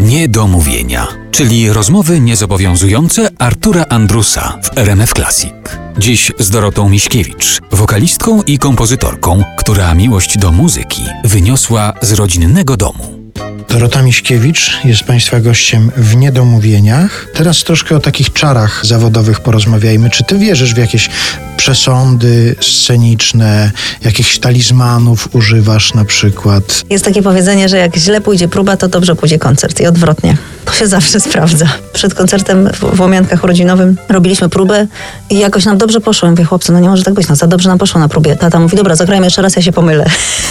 Niedomówienia, czyli rozmowy niezobowiązujące Artura Andrusa w RMF Classic. Dziś z Dorotą Miśkiewicz, wokalistką i kompozytorką, która miłość do muzyki wyniosła z rodzinnego domu. Dorota Miśkiewicz jest Państwa gościem w Niedomówieniach. Teraz troszkę o takich czarach zawodowych porozmawiajmy. Czy Ty wierzysz w jakieś przesądy sceniczne, jakichś talizmanów używasz na przykład? Jest takie powiedzenie, że jak źle pójdzie próba, to dobrze pójdzie koncert i odwrotnie. To się zawsze sprawdza. Przed koncertem w, Łomiankach urodzinowym robiliśmy próbę i jakoś nam dobrze poszło. Ja mówię, chłopcy, no nie może tak być, no za dobrze nam poszło na próbie. Tata mówi, dobra, zagrajmy jeszcze raz, ja się pomylę.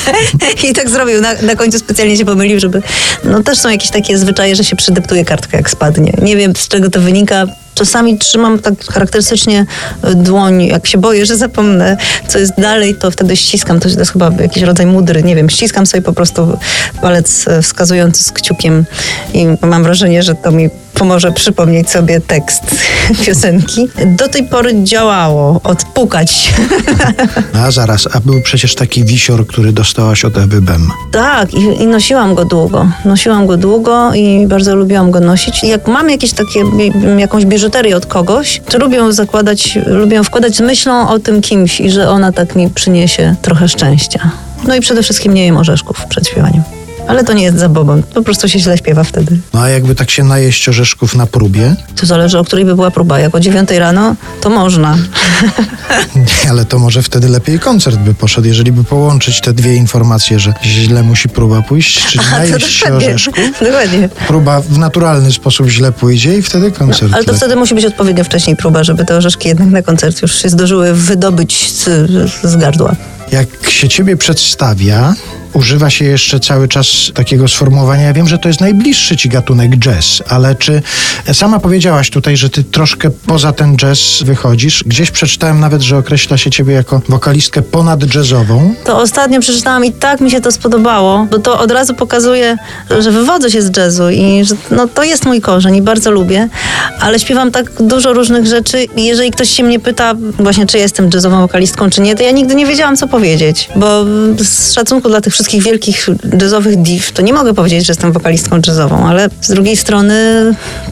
I tak zrobił. Na, na końcu specjalnie się pomylił, żeby... No też są jakieś takie zwyczaje, że się przydeptuje kartkę, jak spadnie. Nie wiem, z czego to wynika. Czasami trzymam tak charakterystycznie y, dłoń, jak się boję, że zapomnę, co jest dalej, to wtedy ściskam. To jest chyba jakiś rodzaj mudry, nie wiem. Ściskam sobie po prostu palec y, wskazujący z kciukiem i mam wrażenie, że to mi pomoże przypomnieć sobie tekst piosenki. Do tej pory działało, odpukać. A zaraz, a był przecież taki wisior, który dostałaś od Ewy Bem. Tak, i, i nosiłam go długo. Nosiłam go długo i bardzo lubiłam go nosić. I jak mam jakieś takie, jakąś biżuterię od kogoś, to lubię ją zakładać, lubię ją wkładać z myślą o tym kimś i że ona tak mi przyniesie trochę szczęścia. No i przede wszystkim nie jem orzeszków przed śpiewaniem. Ale to nie jest zabobon, po prostu się źle śpiewa wtedy. No a jakby tak się najeść orzeszków na próbie, To zależy, o której by była próba. Jak o dziewiątej rano, to można. nie, ale to może wtedy lepiej koncert by poszedł, jeżeli by połączyć te dwie informacje, że źle musi próba pójść, czyli najeść się orzeszków. Dokładnie. Próba w naturalny sposób źle pójdzie i wtedy koncert. Ale to lepiej. wtedy musi być odpowiednio wcześniej próba, żeby te orzeszki jednak na koncert już się zdążyły wydobyć z, z gardła. Jak się ciebie przedstawia, używa się jeszcze cały czas takiego sformułowania. Ja wiem, że to jest najbliższy ci gatunek jazz, ale czy sama powiedziałaś tutaj, że ty troszkę poza ten jazz wychodzisz? Gdzieś przeczytałem nawet, że określa się ciebie jako wokalistkę ponad jazzową. To ostatnio przeczytałam i tak mi się to spodobało, bo to od razu pokazuje, że wywodzę się z jazzu i że no, to jest mój korzeń i bardzo lubię, ale śpiewam tak dużo różnych rzeczy jeżeli ktoś się mnie pyta właśnie, czy jestem jazzową wokalistką, czy nie, to ja nigdy nie wiedziałam, co powiedzieć, bo z szacunku dla tych wszystkich wielkich jazzowych div, to nie mogę powiedzieć, że jestem wokalistką jazzową, ale z drugiej strony,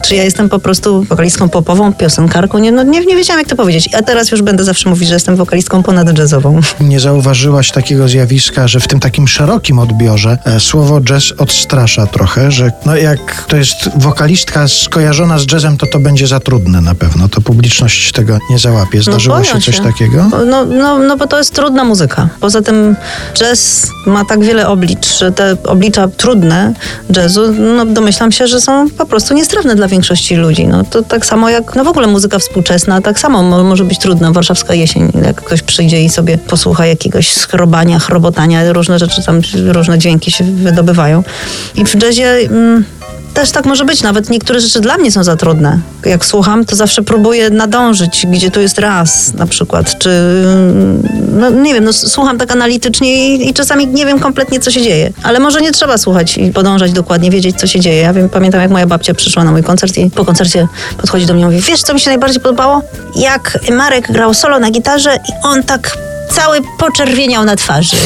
czy ja jestem po prostu wokalistką popową, piosenkarką, nie, no, nie, nie wiedziałam, jak to powiedzieć. A teraz już będę zawsze mówić, że jestem wokalistką ponad jazzową. Nie zauważyłaś takiego zjawiska, że w tym takim szerokim odbiorze e, słowo jazz odstrasza trochę, że no jak to jest wokalistka skojarzona z jazzem, to to będzie za trudne na pewno. To publiczność tego nie załapie. Zdarzyło boją się coś się. takiego? No, no, no bo to jest trudna muzyka. Poza tym jazz ma tak wiele oblicz, że te oblicza trudne jazzu, no domyślam się, że są po prostu niestrawne dla większości ludzi. No to tak samo jak, no w ogóle muzyka współczesna, tak samo mo- może być trudna. Warszawska jesień, jak ktoś przyjdzie i sobie posłucha jakiegoś skrobania, chrobotania, różne rzeczy tam, różne dźwięki się wydobywają. I w jazzie... Mm, też tak może być, nawet niektóre rzeczy dla mnie są za trudne. Jak słucham, to zawsze próbuję nadążyć, gdzie tu jest raz na przykład, czy no nie wiem, no słucham tak analitycznie i, i czasami nie wiem kompletnie, co się dzieje. Ale może nie trzeba słuchać i podążać dokładnie, wiedzieć, co się dzieje. Ja wiem, pamiętam, jak moja babcia przyszła na mój koncert i po koncercie podchodzi do mnie i mówi, wiesz, co mi się najbardziej podobało? Jak Marek grał solo na gitarze i on tak cały poczerwieniał na twarzy.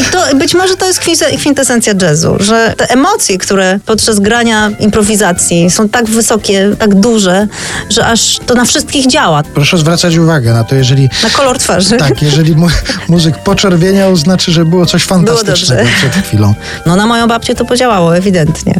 I to być może to jest kwintesencja jazzu, że te emocje, które podczas grania improwizacji są tak wysokie, tak duże, że aż to na wszystkich działa. Proszę zwracać uwagę na to, jeżeli Na kolor twarzy. tak, jeżeli mu, muzyk poczerwieniał, znaczy, że było coś fantastycznego dobrze. przed chwilą. No na moją babcię to podziałało, ewidentnie.